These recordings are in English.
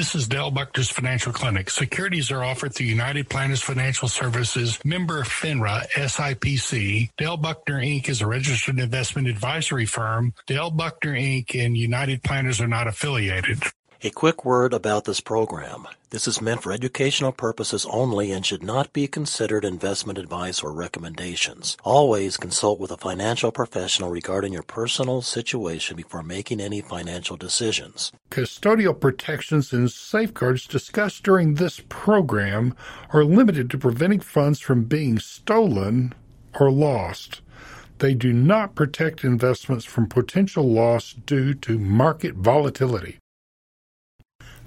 This is Dale Buckner's Financial Clinic. Securities are offered through United Planners Financial Services, member FINRA, SIPC. Dale Buckner Inc. is a registered investment advisory firm. Dale Buckner Inc. and United Planners are not affiliated. A quick word about this program. This is meant for educational purposes only and should not be considered investment advice or recommendations. Always consult with a financial professional regarding your personal situation before making any financial decisions. Custodial protections and safeguards discussed during this program are limited to preventing funds from being stolen or lost. They do not protect investments from potential loss due to market volatility.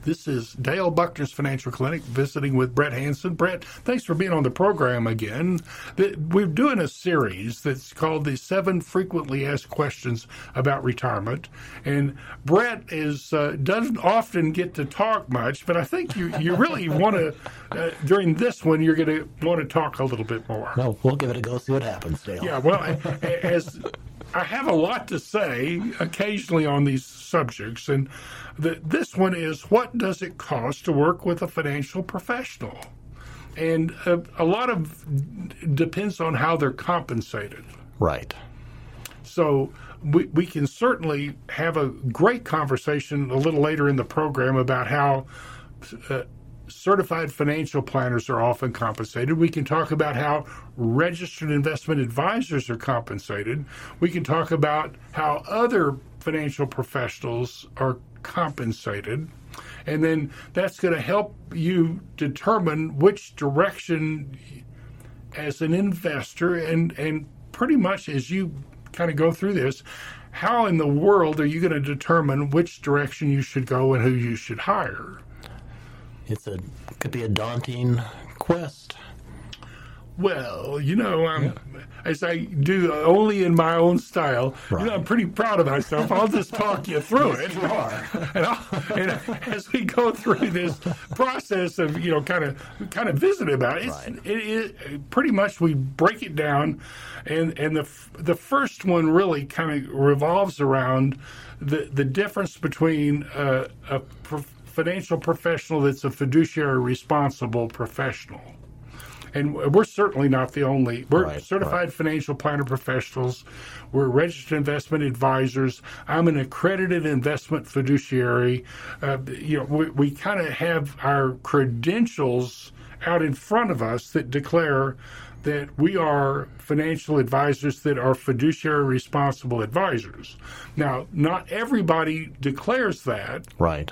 This is Dale Buckner's Financial Clinic visiting with Brett Hansen. Brett, thanks for being on the program again. We're doing a series that's called the Seven Frequently Asked Questions About Retirement. And Brett is uh, doesn't often get to talk much, but I think you, you really want to, uh, during this one, you're going to want to talk a little bit more. No, we'll give it a go, see what happens, Dale. Yeah, well, as I have a lot to say occasionally on these subjects, and the, this one is what does it cost to work with a financial professional? And a, a lot of depends on how they're compensated. Right. So we, we can certainly have a great conversation a little later in the program about how uh, certified financial planners are often compensated. We can talk about how registered investment advisors are compensated. We can talk about how other financial professionals are compensated. And then that's going to help you determine which direction, as an investor, and, and pretty much as you kind of go through this, how in the world are you going to determine which direction you should go and who you should hire? It's a could be a daunting quest. Well, you know, um, yeah. as I do only in my own style, right. you know, I'm pretty proud of myself. I'll just talk you through yes, it. You are. And, and, as we go through this process of, you know, kind of kind of visiting about it, right. it, it, pretty much we break it down, and and the the first one really kind of revolves around the the difference between uh, a financial professional that's a fiduciary responsible professional. And we're certainly not the only. We're right, certified right. financial planner professionals. We're registered investment advisors. I'm an accredited investment fiduciary. Uh, you know, we, we kind of have our credentials out in front of us that declare that we are financial advisors that are fiduciary responsible advisors. Now, not everybody declares that. Right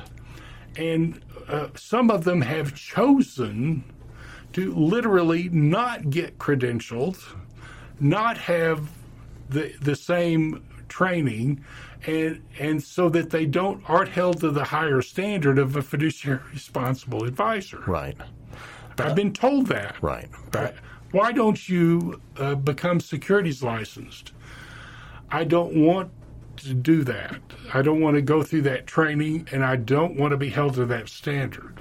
and uh, some of them have chosen to literally not get credentialed, not have the the same training, and and so that they don't aren't held to the higher standard of a fiduciary responsible advisor. Right. I've been told that. Right. But, Why don't you uh, become securities licensed? I don't want to do that. I don't want to go through that training, and I don't want to be held to that standard.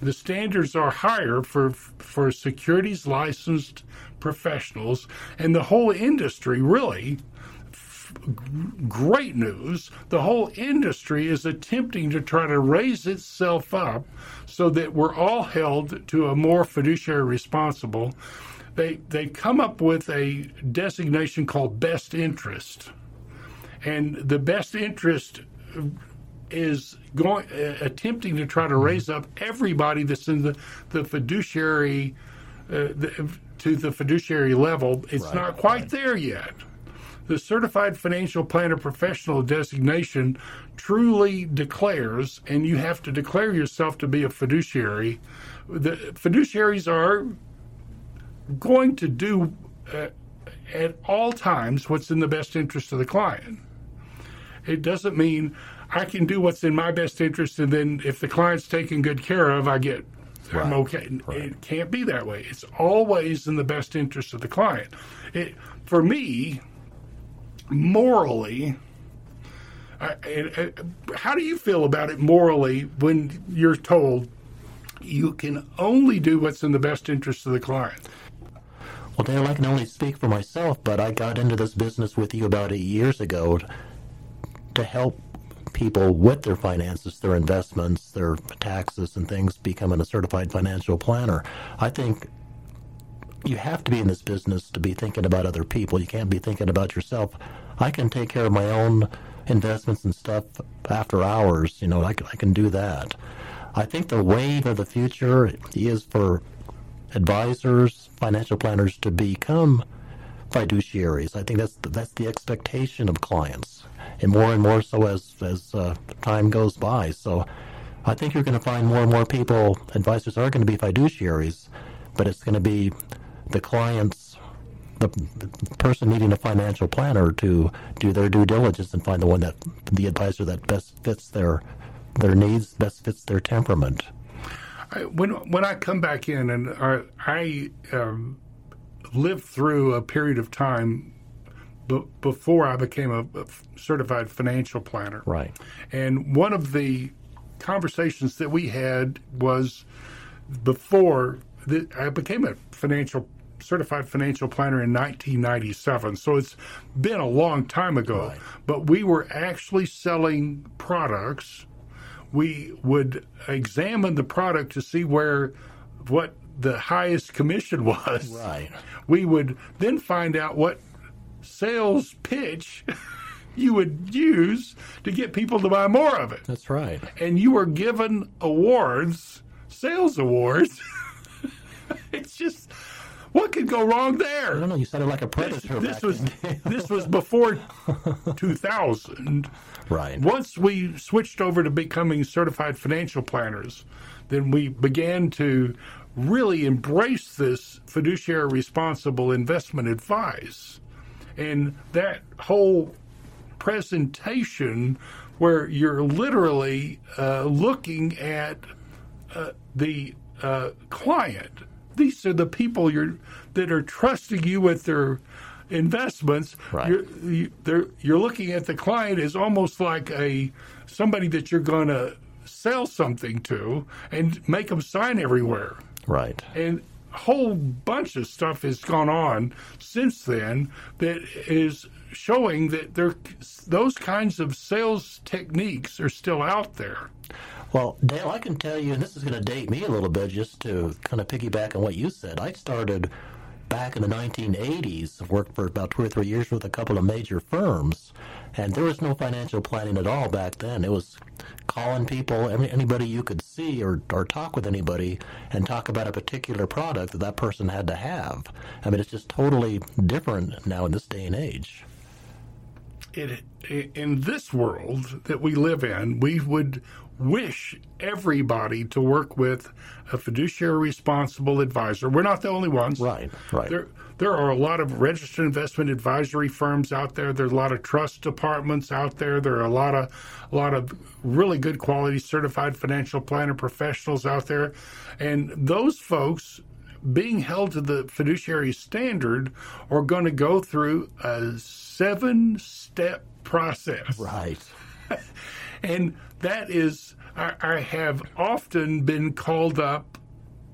The standards are higher for for securities licensed professionals, and the whole industry really. Great news. The whole industry is attempting to try to raise itself up so that we're all held to a more fiduciary responsible. They they come up with a designation called best interest and the best interest is going uh, attempting to try to raise up everybody that's in the the fiduciary uh, the, to the fiduciary level. It's right, not quite right. there yet. The certified financial planner professional designation truly declares, and you have to declare yourself to be a fiduciary. The fiduciaries are going to do uh, at all times what's in the best interest of the client. It doesn't mean I can do what's in my best interest, and then if the client's taken good care of, I get right. I'm okay. Right. It can't be that way. It's always in the best interest of the client. It, for me, morally, I, I, how do you feel about it morally when you're told you can only do what's in the best interest of the client? Well, Dale, I can only speak for myself, but I got into this business with you about eight years ago to help people with their finances, their investments, their taxes, and things becoming a certified financial planner. I think you have to be in this business to be thinking about other people. You can't be thinking about yourself. I can take care of my own investments and stuff after hours. You know, I, can, I can do that. I think the wave of the future is for advisors, financial planners to become fiduciaries. I think that's the, that's the expectation of clients, and more and more so as as uh, time goes by. So, I think you're going to find more and more people, advisors are going to be fiduciaries, but it's going to be the clients, the, the person needing a financial planner to do their due diligence and find the one that the advisor that best fits their their needs, best fits their temperament. I, when when I come back in and I, I um, lived through a period of time b- before I became a, a, certified financial planner. Right. And one of the conversations that we had was before the, I became a financial certified financial planner in 1997. So it's been a long time ago. Right. But we were actually selling products. We would examine the product to see where what the highest commission was. Right. We would then find out what sales pitch you would use to get people to buy more of it. That's right. And you were given awards, sales awards. it's just what could go wrong there? I don't know. You sounded like a predator. This, this was this was before 2000. Right. Once we switched over to becoming certified financial planners, then we began to really embrace this fiduciary responsible investment advice. And that whole presentation, where you're literally uh, looking at uh, the uh, client, these are the people you're that are trusting you with their investments. Right. You're, you, you're looking at the client as almost like a somebody that you're going to sell something to and make them sign everywhere. Right. And a whole bunch of stuff has gone on since then that is showing that there those kinds of sales techniques are still out there. Well, Dale, I can tell you, and this is going to date me a little bit just to kind of piggyback on what you said. I started back in the 1980s, worked for about two or three years with a couple of major firms, and there was no financial planning at all back then. It was calling people, anybody you could see or, or talk with anybody and talk about a particular product that that person had to have. I mean, it's just totally different now in this day and age. It, in this world that we live in, we would wish everybody to work with a fiduciary responsible advisor. We're not the only ones. Right, right. There, there are a lot of registered investment advisory firms out there. There's a lot of trust departments out there. There are a lot of a lot of really good quality certified financial planner professionals out there, and those folks being held to the fiduciary standard are going to go through a seven step process. Right. and that is, I, I have often been called up,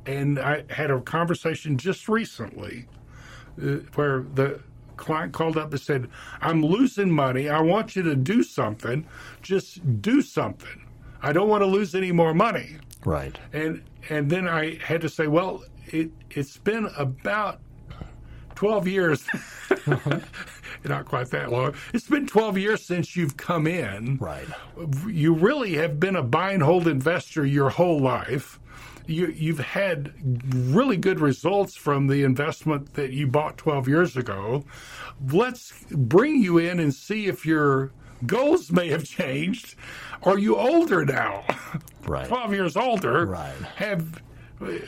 and I had a conversation just recently uh, where the client called up and said, I'm losing money. I want you to do something. Just do something. I don't want to lose any more money. Right. And and then I had to say, well, it it's been about 12 years. Not quite that long. It's been 12 years since you've come in. Right. You really have been a buy and hold investor your whole life you, you've had really good results from the investment that you bought 12 years ago. Let's bring you in and see if your goals may have changed. Are you older now? Right. 12 years older. Right. Have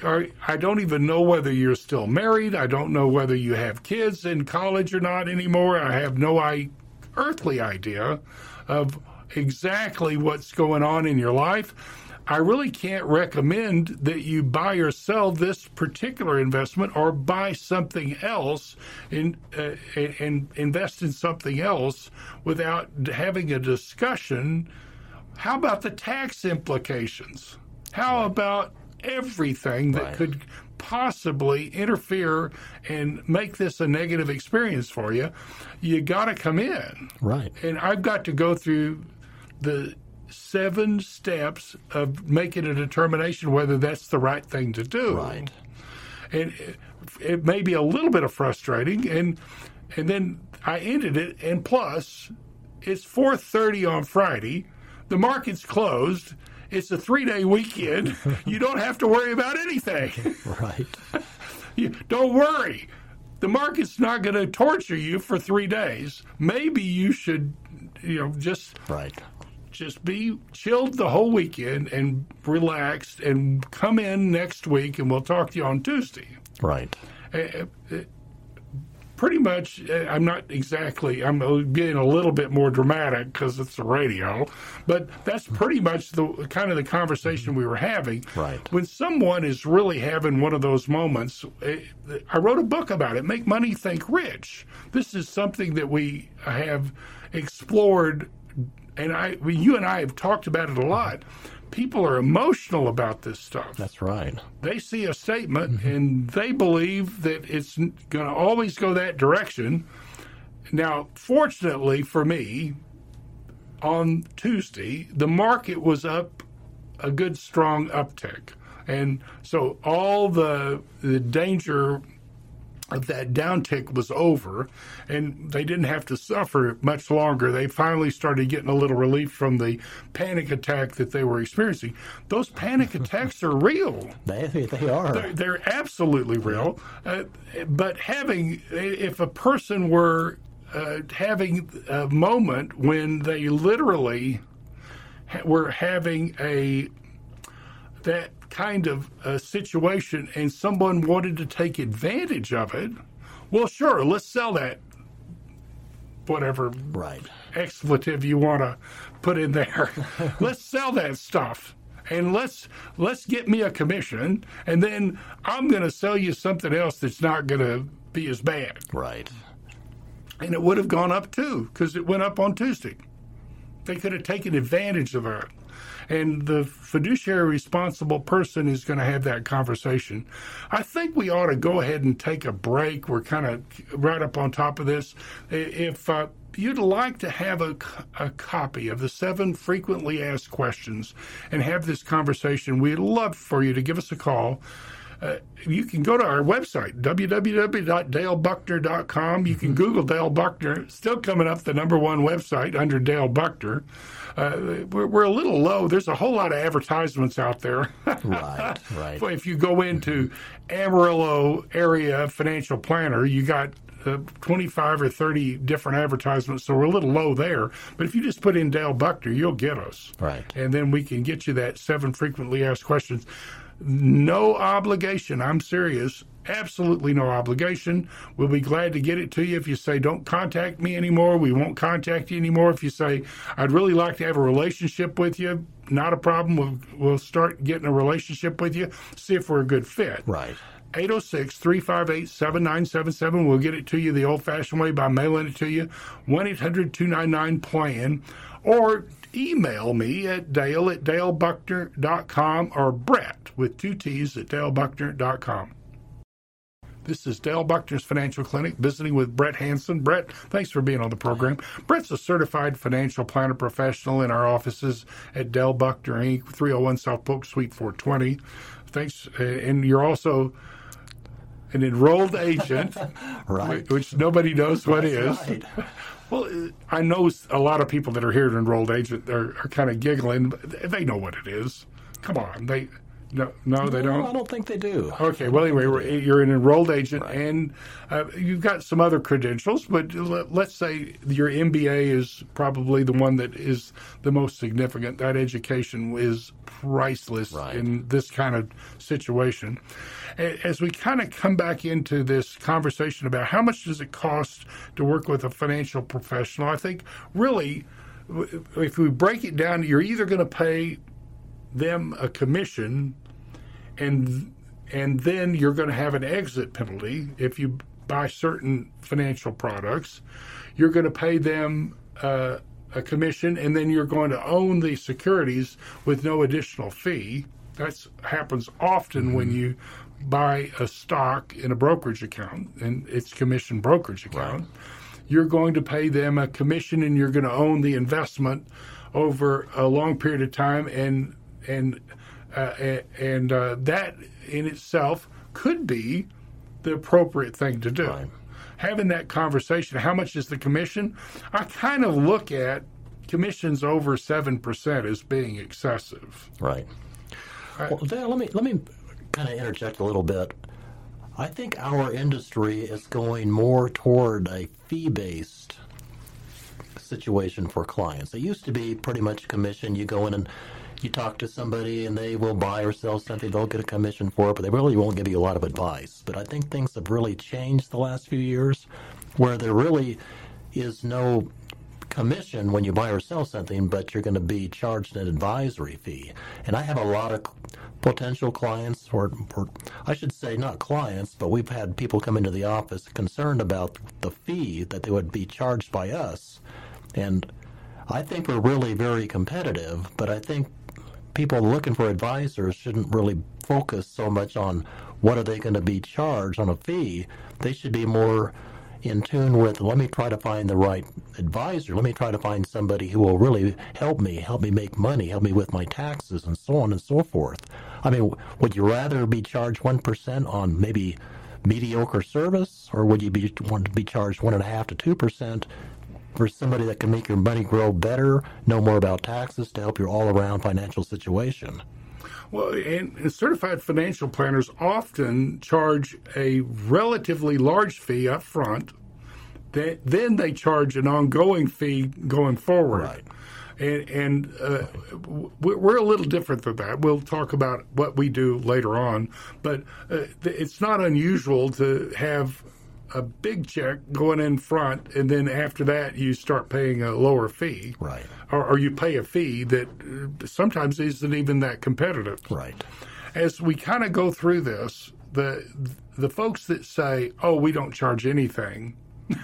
are, I don't even know whether you're still married. I don't know whether you have kids in college or not anymore. I have no I, earthly idea of exactly what's going on in your life. I really can't recommend that you buy or sell this particular investment or buy something else in, uh, and invest in something else without having a discussion. How about the tax implications? How about everything that right. could possibly interfere and make this a negative experience for you? You got to come in. Right. And I've got to go through the seven steps of making a determination whether that's the right thing to do. Right. And it, it may be a little bit of frustrating, and and then I ended it, and plus, it's 4:30 on Friday, the market's closed. It's a three-day weekend. you don't have to worry about anything. Right. You, don't worry. The market's not going to torture you for three days. Maybe you should, you know, just Right. just be chilled the whole weekend and relaxed, and come in next week, and we'll talk to you on Tuesday. Right. Uh, Pretty much, uh, I'm not exactly. I'm getting a little bit more dramatic because it's the radio, but that's pretty much the kind of the conversation we were having. Right. When someone is really having one of those moments, uh, I wrote a book about it. Make money, think rich. This is something that we have explored, and I, you and I have talked about it a lot. People are emotional about this stuff That's right. they see a statement mm-hmm. and they believe that it's going to always go that direction. Now, fortunately for me, on Tuesday, the market was up a good strong uptick. And so all the the danger that downtick was over and they didn't have to suffer much longer. They finally started getting a little relief from the panic attack that they were experiencing. Those panic attacks are real. They, they are. They're, they're absolutely real. Uh, but having, if a person were uh, having a moment when they literally ha- were having a that kind of uh, situation and someone wanted to take advantage of it, well, sure, let's sell that. Whatever Right. expletive you want to put in there. let's sell that stuff. And let's let's get me a commission, and then I'm going to sell you something else that's not going to be as bad. Right. And it would have gone up too because it went up on Tuesday. They could have taken advantage of that. And the fiduciary responsible person is going to have that conversation. I think we ought to go ahead and take a break. We're kind of right up on top of this. If uh, you'd like to have a copy of the seven frequently asked questions and have this conversation, we'd love for you to give us a call. Uh, you can go to our website, www.dalebuckner.com. You can Google Dale Buckner. Still coming up, the number one website under Dale Buckner. Uh, we're, we're a little low. There's a whole lot of advertisements out there. Right. Right. Well, if you go into Amarillo area financial planner, you got uh, 25 or 30 different advertisements, so we're a little low there. But if you just put in Dale Buckner, you'll get us. Right. And then we can get you that seven frequently asked questions. No obligation. I'm serious. Absolutely no obligation. We'll be glad to get it to you. If you say, don't contact me anymore, we won't contact you anymore. If you say, I'd really like to have a relationship with you, not a problem. We'll, we'll start getting a relationship with you, see if we're a good fit. Right. 806 358 7977. We'll get it to you the old fashioned way by mailing it to you. 1 800 299 PLAN. Or email me at dale at dalebuckner.com or Brett with two T's at dalebuckner.com. This is Dale Buckner's Financial Clinic, visiting with Brett Hansen. Brett, thanks for being on the program. Brett's a certified financial planner professional in our offices at Dale Buckner Inc., 301 South Polk Suite 420. Thanks. uh, And you're also an enrolled agent, Right. which nobody knows what is. Right. Well, uh, I know a lot of people that are here at enrolled agent are, are kind of giggling. But they know what it is. Come on, they no, no, they don't. No, I don't think they do. Okay, well, anyway, you're an enrolled agent, and uh, you've got some other credentials, but let- let's say your MBA is probably the one that is the most significant. That education is priceless Right. in this kind of situation. As we kind of come back into this conversation about how much does it cost to work with a financial professional, I think really, if we break it down, you're either going to pay them a commission and and then you're going to have an exit penalty if you buy certain financial products. You're going to pay them uh, a commission, and then you're going to own the securities with no additional fee. That happens often when you buy a stock in a brokerage account, and it's commission brokerage account. You're going to pay them a commission, and you're going to own the investment over a long period of time, and and uh, and uh, that in itself could be the appropriate thing to do. Right. Having that conversation, how much is the commission? I kind of look at commissions over seven percent as being excessive. Right. Well, let me let me kind of interject a little bit. I think our industry is going more toward a fee-based situation for clients. It used to be pretty much commission. You go in and you talk to somebody and they will buy or sell something. They'll get a commission for it, but they really won't give you a lot of advice. But I think things have really changed the last few years where there really is no commission when you buy or sell something, but you're going to be charged an advisory fee. And I have a lot of potential clients, or, or, I should say not clients, but we've had people come into the office concerned about the fee that they would be charged by us. And I think we're really very competitive, but I think people looking for advisors shouldn't really focus so much on what are they going to be charged on a fee. They should be more in tune with let me try to find the right advisor let me try to find somebody who will really help me help me make money help me with my taxes and so on and so forth i mean would you rather be charged 1% on maybe mediocre service or would you be want to be charged 1.5 to 2% for somebody that can make your money grow better know more about taxes to help your all around financial situation well, and certified financial planners often charge a relatively large fee up front. Then they charge an ongoing fee going forward. Right. And, and uh, we're a little different than that. We'll talk about what we do later on, but uh, it's not unusual to have a big check going in front, and then after that you start paying a lower fee, right? Or, or you pay a fee that uh, sometimes isn't even that competitive, right? As we kind of go through this, the the folks that say, "Oh, we don't charge anything,"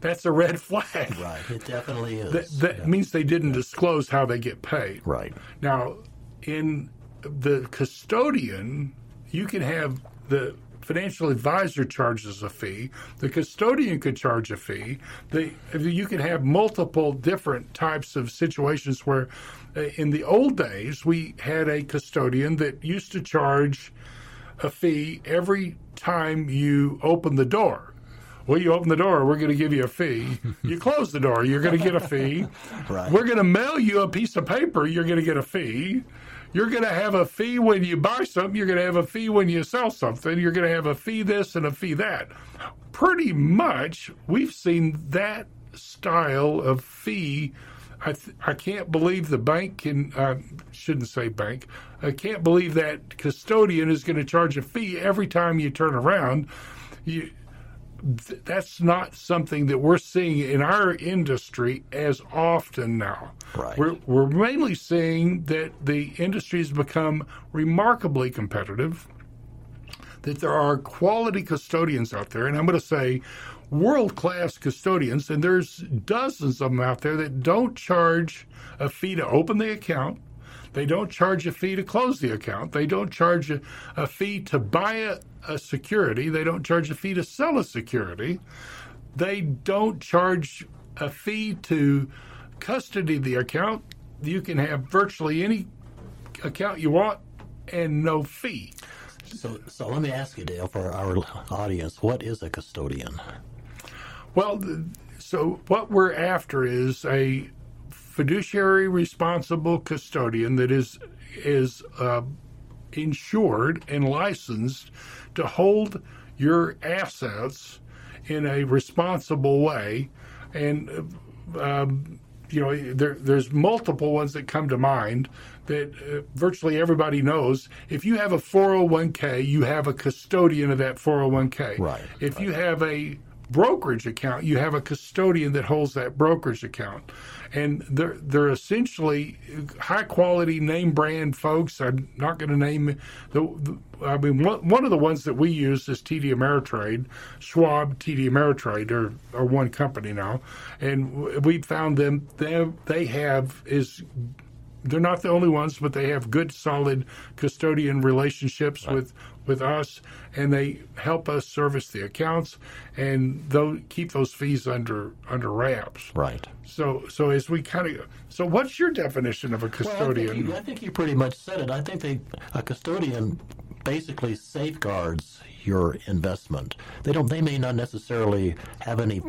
that's a red flag. Right, it definitely is. That, that yeah. means they didn't disclose how they get paid. Right. Now, in the custodian, you can have the financial advisor charges a fee. The custodian could charge a fee. The, you could have multiple different types of situations where, uh, in the old days, we had a custodian that used to charge a fee every time you open the door. Well, you open the door, we're going to give you a fee. You close the door, you're going to get a fee. right. We're going to mail you a piece of paper, you're going to get a fee. You're going to have a fee when you buy something. You're going to have a fee when you sell something. You're going to have a fee this and a fee that. Pretty much, we've seen that style of fee. I, th- I can't believe the bank can, uh, shouldn't say bank, I can't believe that custodian is going to charge a fee every time you turn around. You, that's not something that we're seeing in our industry as often now. Right. We're, we're mainly seeing that the industry has become remarkably competitive, that there are quality custodians out there, and I'm going to say world class custodians, and there's dozens of them out there that don't charge a fee to open the account. They don't charge a fee to close the account. They don't charge a, a fee to buy a, a security. They don't charge a fee to sell a security. They don't charge a fee to custody the account. You can have virtually any account you want and no fee. So, so let me ask you, Dale, for our audience, what is a custodian? Well, so what we're after is a fiduciary responsible custodian that is is uh, insured and licensed to hold your assets in a responsible way, and um, you know there, there's multiple ones that come to mind that uh, virtually everybody knows. If you have a 401k, you have a custodian of that 401k. Right. If right. you have a brokerage account, you have a custodian that holds that brokerage account. And they're, they're essentially high quality name brand folks. I'm not going to name the, the, I mean, one, one of the ones that we use is TD Ameritrade, Schwab, TD Ameritrade are, are one company now. And we found them, they, they have is they're not the only ones, but they have good, solid custodian relationships Right. with with us, and they help us service the accounts and they'll keep those fees under under wraps. Right. So so as we kind of so, what's your definition of a Well, I think, custodian? you, I think you pretty much said it. I think they a custodian basically safeguards your investment. They don't. They may not necessarily have any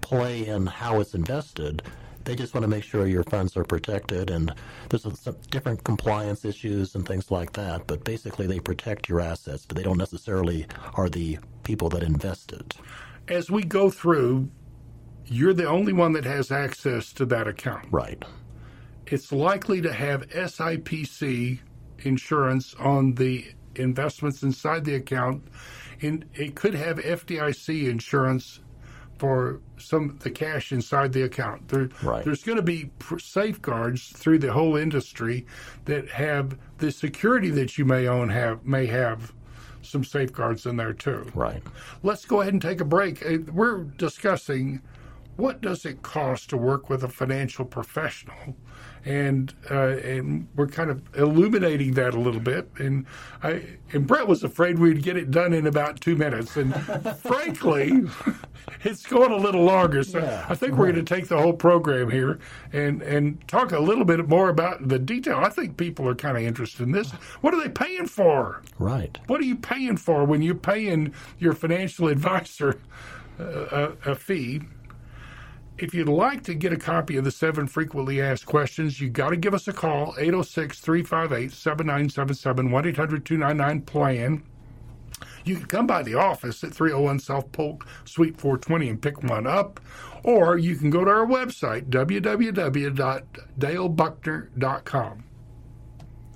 play in how it's invested. They just want to make sure your funds are protected, and there's some different compliance issues and things like that. But basically, they protect your assets, but they don't necessarily are the people that invested. as we go through, you're the only one that has access to that account. Right. It's likely to have SIPC insurance on the investments inside the account. And it could have FDIC insurance for some the cash inside the account. There, Right. There's going to be safeguards through the whole industry that have the security that you may own have may have some safeguards in there too. Right. Let's go ahead and take a break. Uh, We're discussing what does it cost to work with a financial professional, and uh, and we're kind of illuminating that a little bit. And I and Brett was afraid we'd get it done in about two minutes, and frankly, it's going a little longer. So Yeah, I think we're going to take the whole program here and and talk a little bit more about the detail. I think people are kind of interested in this. What are they paying for? Right. What are you paying for when you're paying your financial advisor uh, a, a fee? If you'd like to get a copy of the seven frequently asked questions, you got to give us a call 806 358 7977 1 800 299 PLAN. You can come by the office at 301 South Polk, Suite 420, and pick one up. Or you can go to our website, www.dalebuckner.com.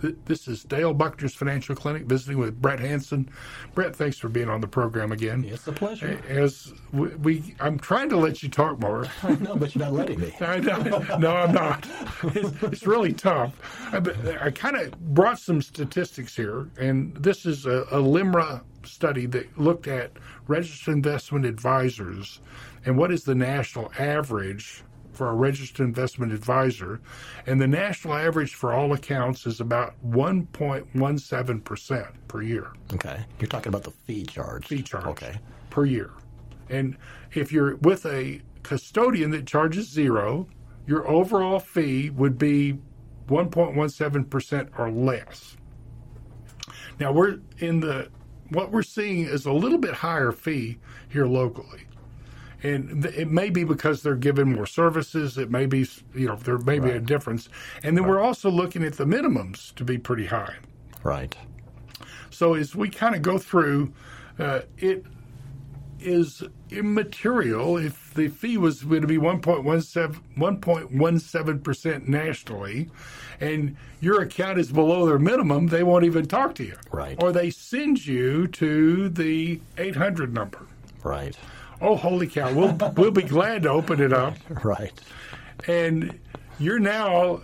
Th- This is Dale Buckner's Financial Clinic, visiting with Brett Hansen. Brett, thanks for being on the program again. It's a pleasure. As we, we I'm trying to let you talk more. I know, but you're not letting me. I, I, no, I'm not. It's, it's really tough. I, I kind of brought some statistics here, and this is a, a LIMRA study that looked at registered investment advisors and what is the national average for a registered investment advisor. And the national average for all accounts is about 1.17% per year Okay. You're talking about the fee charge. fee charge Okay. per year. And if you're with a custodian that charges zero, your overall fee would be 1.17% or less. Now we're in the what we're seeing is a little bit higher fee here locally. And th- it may be because they're giving more services. It may be, you know, there may be a difference. And then we're also looking at the minimums to be pretty high. Right. So as we kind of go through, uh, it is immaterial if the fee was going to be 1.17 1.17% nationally and your account is below their minimum, they won't even talk to you. Right. Or they send you to the 800 number. Right. Oh, holy cow. We'll, we'll be glad to open it up. Right. And you're now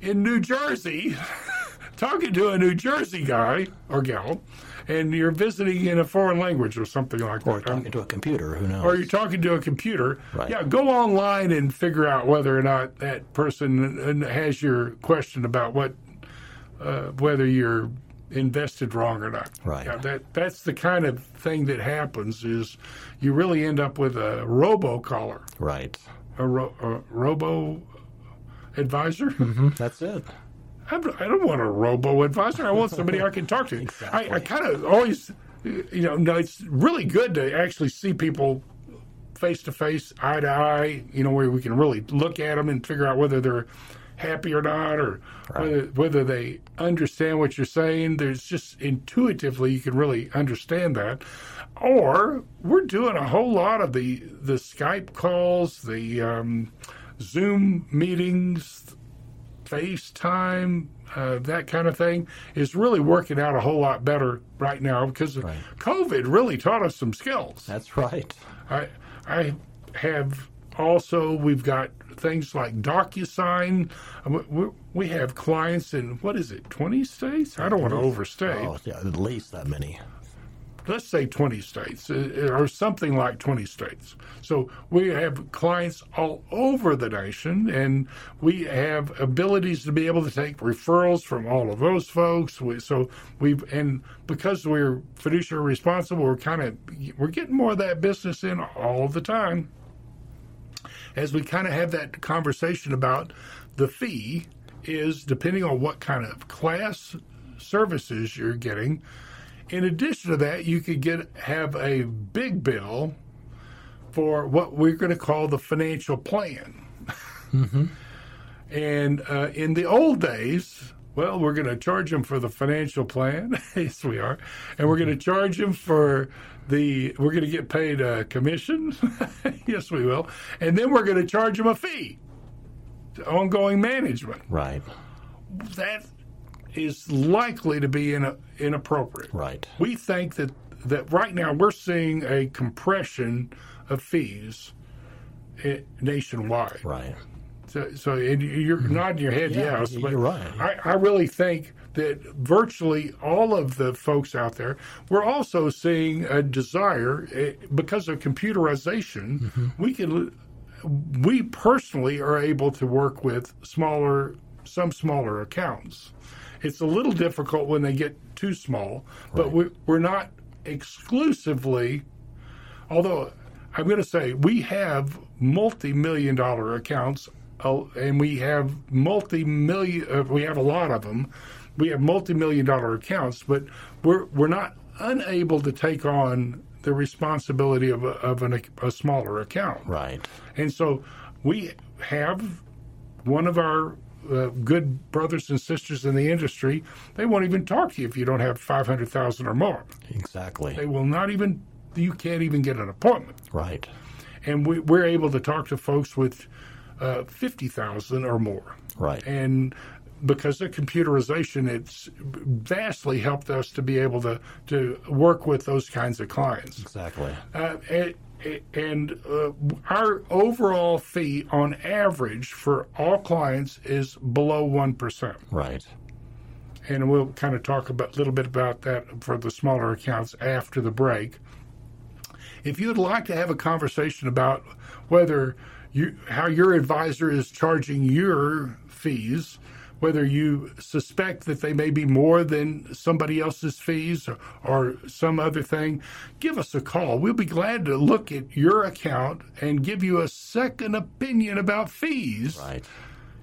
in New Jersey talking to a New Jersey guy or gal, and you're visiting in a foreign language or something like Or that. Um, talking to a computer. Who knows? or you're talking to a computer. Right. Yeah, go online and figure out whether or not that person has your question about what, uh, whether you're invested wrong or not. Right. That that's the kind of thing that happens. Is you really end up with a robo-caller, right. a, ro- a robo advisor. Mm-hmm. That's it. I don't I don't want a robo advisor. I want somebody I can talk to. I, I kind of always, you know, no, it's really good to actually see people face to face, eye to eye. You know, where we can really look at them and figure out whether they're happy or not, or whether whether they understand what you're saying. There's just intuitively you can really understand that. Or we're doing a whole lot of the the Skype calls, the um, Zoom meetings, FaceTime, uh, that kind of thing is really working out a whole lot better right now because Right. COVID really taught us some skills. That's right. I I have also we've got things like DocuSign. Um, We, we have clients in what is it, twenty states? I don't want to overstate. Oh, yeah, at least that many. let's say 20 states uh, or something like 20 states. So we have clients all over the nation and we have abilities to be able to take referrals from all of those folks. We, so we've, and because we're fiduciary responsible, we're kind of, we're getting more of that business in all the time. As we kind of have that conversation about the fee is depending on what kind of class services you're getting, in addition to that, you could get have a big bill for what we're going to call the financial plan. Mm-hmm. and uh, in the old days, well, we're going to charge them for the financial plan. yes, we are, and we're going to charge them for the. We're going to get paid a commission. yes, we will, and then we're going to charge them a fee, ongoing management. Right. That is likely to be in, inappropriate. Right. We think that that right now we're seeing a compression of fees eh, nationwide. Right. So, so you're mm-hmm. nodding your head, yeah, yes, but you're right. I, I really think that virtually all of the folks out there, we're also seeing a desire eh, because of computerization. Mm-hmm. We can, we personally are able to work with smaller, some smaller accounts. It's a little difficult when they get too small, but we, we're not exclusively, although I'm going to say we have multi million dollar accounts uh, and we have multi million, uh, we have a lot of them. We have multi million dollar accounts, but we're, we're not unable to take on the responsibility of, a, of an, a smaller account. Right. And so we have one of our uh, good brothers and sisters in the industry, they won't even talk to you if you don't have 500,000 or more. Exactly. They will not even, you can't even get an appointment. Right. And we, we're able to talk to folks with uh, 50,000 or more. Right. And because of computerization, it's vastly helped us to be able to, to work with those kinds of clients. Exactly. Uh, it, and uh, our overall fee on average for all clients is below 1%. Right. And we'll kind of talk a little bit about that for the smaller accounts after the break. If you'd like to have a conversation about whether you how your advisor is charging your fees, whether you suspect that they may be more than somebody else's fees or, or, some other thing, give us a call. We'll be glad to look at your account and give you a second opinion about fees. Right.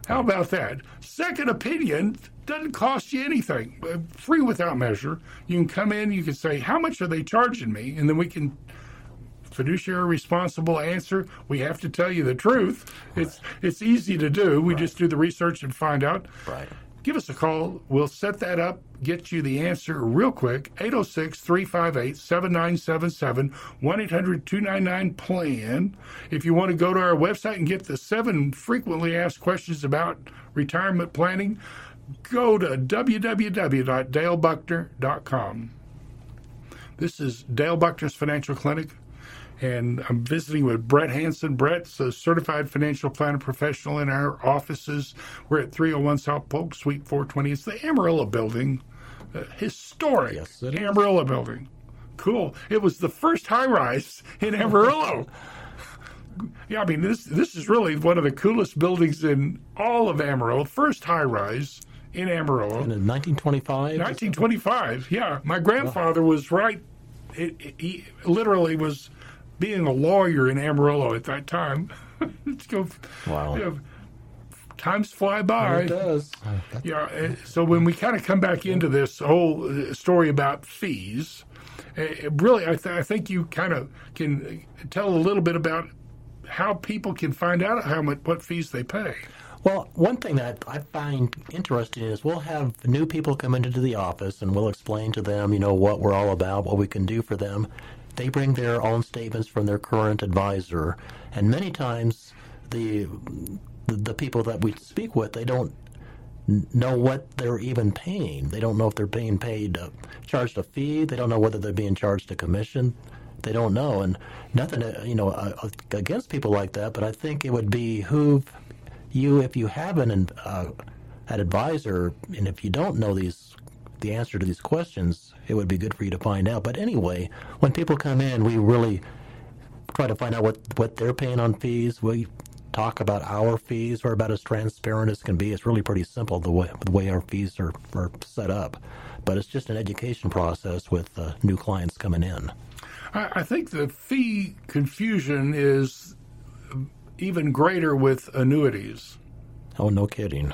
How about that? Second opinion doesn't cost you anything. Uh, free without measure. You can come in, you can say, How much are they charging me? And then we can fiduciary responsible answer, we have to tell you the truth. Right. It's it's easy to do. We right. just do the research and find out. Right. Give us a call. We'll set that up, get you the answer real quick. 806 358 7977 1 800 299 PLAN. If you want to go to our website and get the seven frequently asked questions about retirement planning, go to www.dalebuckner.com. This is Dale Buckner's Financial Clinic and I'm visiting with Brett Hansen. Brett's a certified financial planner professional in our offices. We're at 301 South Polk, Suite 420. It's the Amarillo building, uh, historic yes, Amarillo building. Cool. It was the first high rise in Amarillo. yeah, I mean this this is really one of the coolest buildings in all of Amarillo. First high rise in Amarillo. In 1925. 1925. Yeah, my grandfather was right. It, it, he literally was being a lawyer in Amarillo at that time. go, wow. You know, times fly by. It does. Yeah. Eh, so when we kind of come back into this whole uh, story about fees, eh, really, I, th- I think you kind of can tell a little bit about how people can find out how much what fees they pay. Well, one thing that I find interesting is we'll have new people come into the office and we'll explain to them, you know, what we're all about, what we can do for them they bring their own statements from their current advisor, and many times the the people that we speak with they don't know what they're even paying. They don't know if they're being paid uh, charged a fee. They don't know whether they're being charged a commission. They don't know, and nothing uh, you know uh, against people like that. But I think it would behoove you if you have an uh, an advisor, and if you don't know these the answer to these questions, it would be good for you to find out. But anyway, when people come in, we really try to find out what, what they're paying on fees. We talk about our fees. We're about as transparent as can be. It's really pretty simple the way, the way our fees are, are set up. But it's just an education process with uh, new clients coming in. I, I think the fee confusion is even greater with annuities. Oh, no kidding.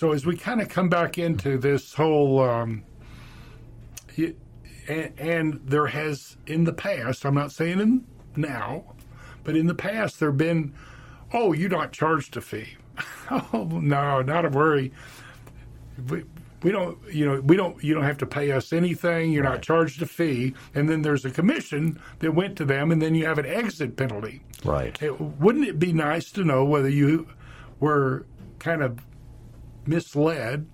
So as we kind of come back into this whole, um, and, and, there has in the past, I'm not saying in now, but in the past there have been, oh, you're not charged a fee. oh no, not a worry. We, we don't, you know, we don't, you don't have to pay us anything. You're right. not charged a fee, and then there's a commission that went to them, and then you have an exit penalty. Right. It, wouldn't it be nice to know whether you were kind of misled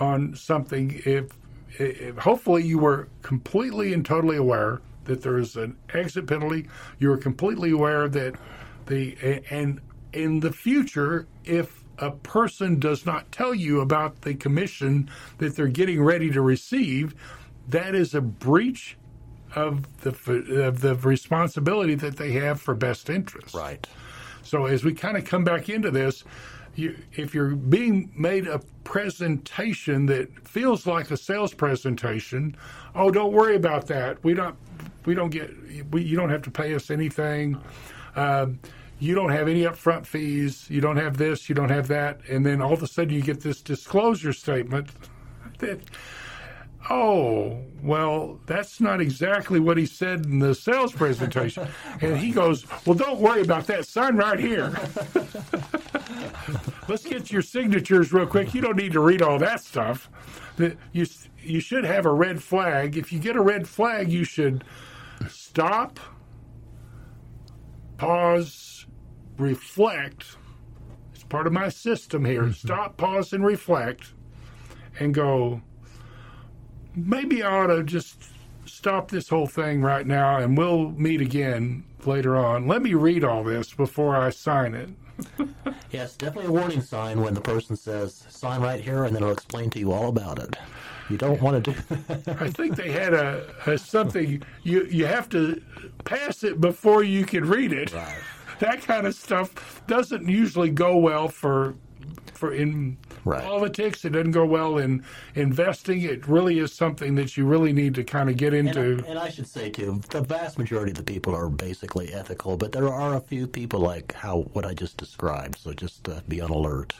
on something if, if hopefully you were completely and totally aware that there is an exit penalty. You were completely aware that the and in the future, if a person does not tell you about the commission that they're getting ready to receive, that is a breach of the of the responsibility that they have for best interest. Right. So as we kind of come back into this, you, if you're being made a presentation that feels like a sales presentation, oh, don't worry about that. We don't we don't get we, you don't have to pay us anything. Um, you don't have any upfront fees. You don't have this. You don't have that. And then all of a sudden, you get this disclosure statement that oh, well, that's not exactly what he said in the sales presentation. and he goes, well, don't worry about that. Sign right here. Let's get your signatures real quick. You don't need to read all that stuff. You, you should have a red flag. If you get a red flag, you should stop, pause, reflect. It's part of my system here. Mm-hmm. Stop, pause, and reflect, and go, maybe I ought to just stop this whole thing right now and we'll meet again later on. Let me read all this before I sign it. yes, definitely a warning sign when the person says, sign right here, and then I'll explain to you all about it. You don't want to do I think they had a, a, something, you, you have to pass it before you can read it. Right. That kind of stuff doesn't usually go well for for in right. politics. It doesn't go well in investing. It really is something that you really need to kind of get into. And, and I should say too, the vast majority of the people are basically ethical, but there are a few people like how what I just described. So just uh, be on alert.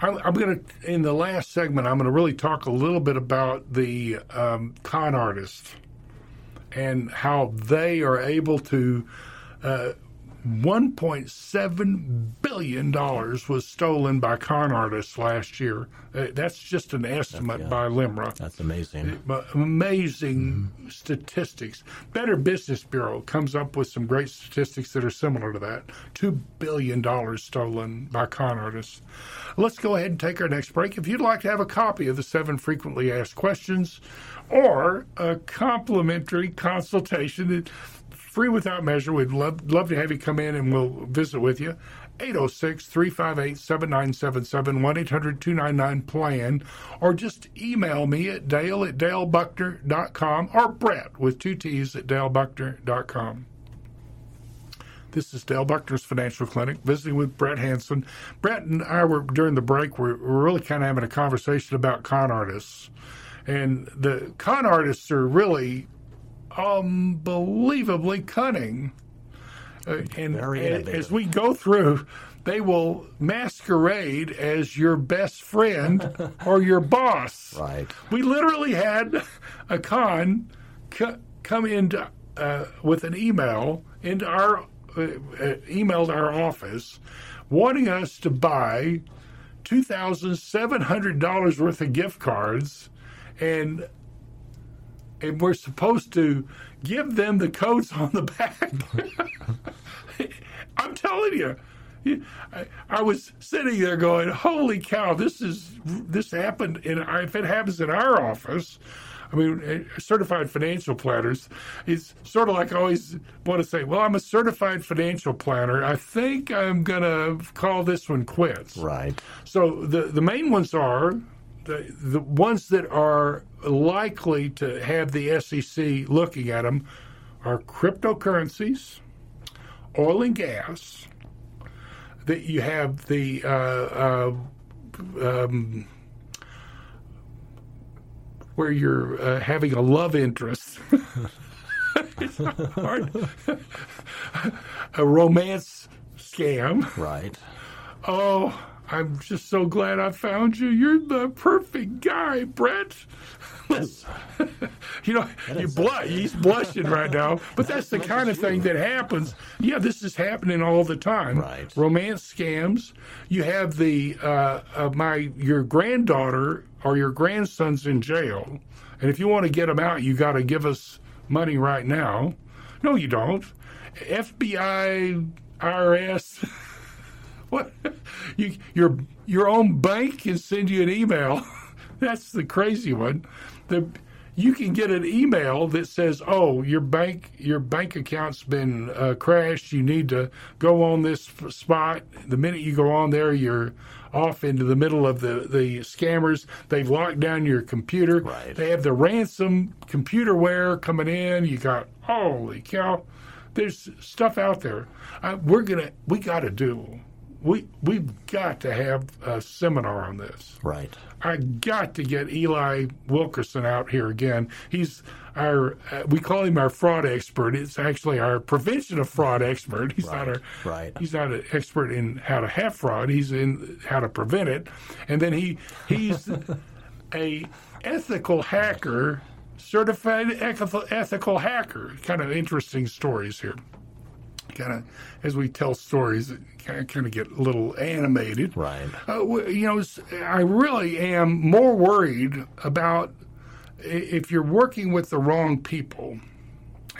I'm going to, in the last segment, I'm going to really talk a little bit about the um, con artists and how they are able to uh, $1.7 billion was stolen by con artists last year. Uh, that's just an estimate yeah. by LIMRA. That's amazing. Uh, amazing mm-hmm. statistics. Better Business Bureau comes up with some great statistics that are similar to that. $2 billion stolen by con artists. Let's go ahead and take our next break. If you'd like to have a copy of the seven frequently asked questions or a complimentary consultation, free without measure. We'd love, love to have you come in and we'll visit with you. 806 358 7977 1 800 299 PLAN or just email me at dale at dalebuckner.com or Brett with two T's at dalebuckner.com. This is Dale Buckner's Financial Clinic, visiting with Brett Hansen. Brett and I were, during the break, we're, we're really kind of having a conversation about con artists. And the con artists are really unbelievably cunning. Uh, and, as we go through, they will masquerade as your best friend or your boss. Right. We literally had a con c- come in uh, with an email into our uh, uh, emailed our office wanting us to buy two thousand seven hundred dollars worth of gift cards and and we're supposed to give them the codes on the back. I'm telling you. I, I, was sitting there going, "Holy cow! This is this happened in if it happens in our office." I mean, eh, certified financial planners is sort of like I always want to say, "Well, I'm a certified financial planner. I think I'm gonna call this one quits." Right. So the the main ones are the, the ones that are likely to have the SEC looking at them are cryptocurrencies, oil and gas. That you have the uh, uh, um, where you're uh, having a love interest. a romance scam. Right. Oh, I'm just so glad I found you. You're the perfect guy, Brett. you know, you blush. He's blushing right now, but that's the kind of thing that happens. Yeah, this is happening all the time. Right. Romance scams. You have the uh, uh, my your granddaughter or your grandson's in jail, and if you want to get them out, you got to give us money right now. No, you don't. FBI, IRS. what? You, your your own bank can send you an email. That's the crazy one. The you can get an email that says, "Oh, your bank your bank account's been uh, crashed. You need to go on this spot." The minute you go on there, you're off into the middle of the the scammers. They've locked down your computer. Right. They have the ransom computerware coming in. You got holy cow. There's stuff out there. Uh, we're gonna we got to do. We we've got to have a seminar on this. Right. I got to get Eli Wilkerson out here again. He's our uh, we call him our fraud expert. It's actually our prevention of fraud expert. He's not our right. He's not an expert in how to have fraud. He's in how to prevent it. And then he he's a ethical hacker, certified ethical, ethical hacker. Kind of interesting stories here. Kind of as we tell stories, kind of, kind of get a little animated. Right. Uh, you know, I really am more worried about if you're working with the wrong people,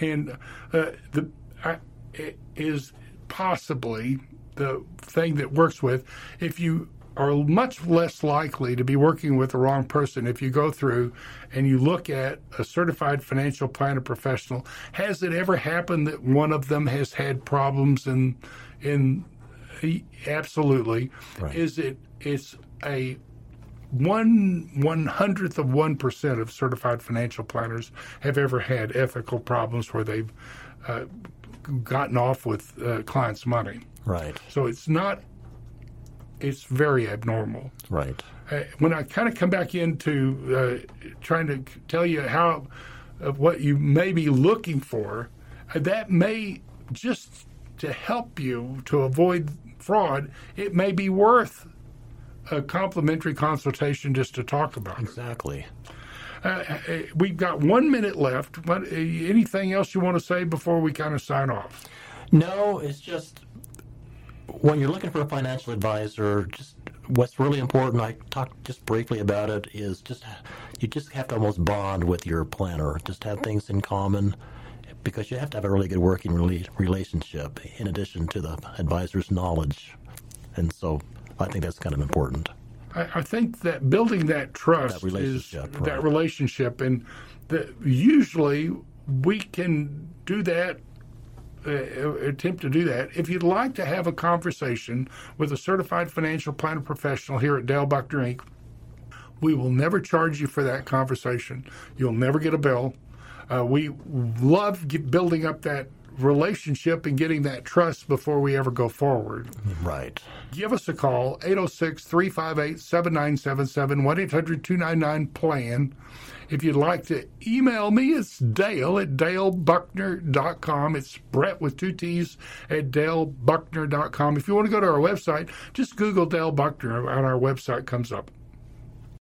and uh, the i- is possibly the thing that works with if you are much less likely to be working with the wrong person if you go through and you look at a certified financial planner professional has it ever happened that one of them has had problems in in absolutely Right. is it it's a one one hundredth of one percent of certified financial planners have ever had ethical problems where they've uh, gotten off with uh, clients' money. Right. So it's not. It's very abnormal. Right. Uh, when I kind of come back into uh, trying to tell you how of what you may be looking for, uh, that may just to help you to avoid fraud. It may be worth a complimentary consultation just to talk about. Exactly. Uh, uh, we've got one minute left. What, uh, anything else you want to say before we kind of sign off? No, it's just when you're looking for a financial advisor, just what's really important. I talked just briefly about it. Is just you just have to almost bond with your planner. Just have things in common because you have to have a really good working relationship in addition to the advisor's knowledge. And so I think that's kind of important. I, I think that building that trust That relationship, is right. that relationship, and the, usually we can do that. Uh, attempt to do that. If you'd like to have a conversation with a certified financial planner professional here at Dale Buckner Inc., we will never charge you for that conversation. You'll never get a bill. Uh, we love building up that relationship and getting that trust before we ever go forward Right. give us a call 806-358-7977 1-800-299-plan if you'd like to email me it's dale at dalebuckner.com it's brett with two t's at dalebuckner.com if you want to go to our website just google dale buckner and our website comes up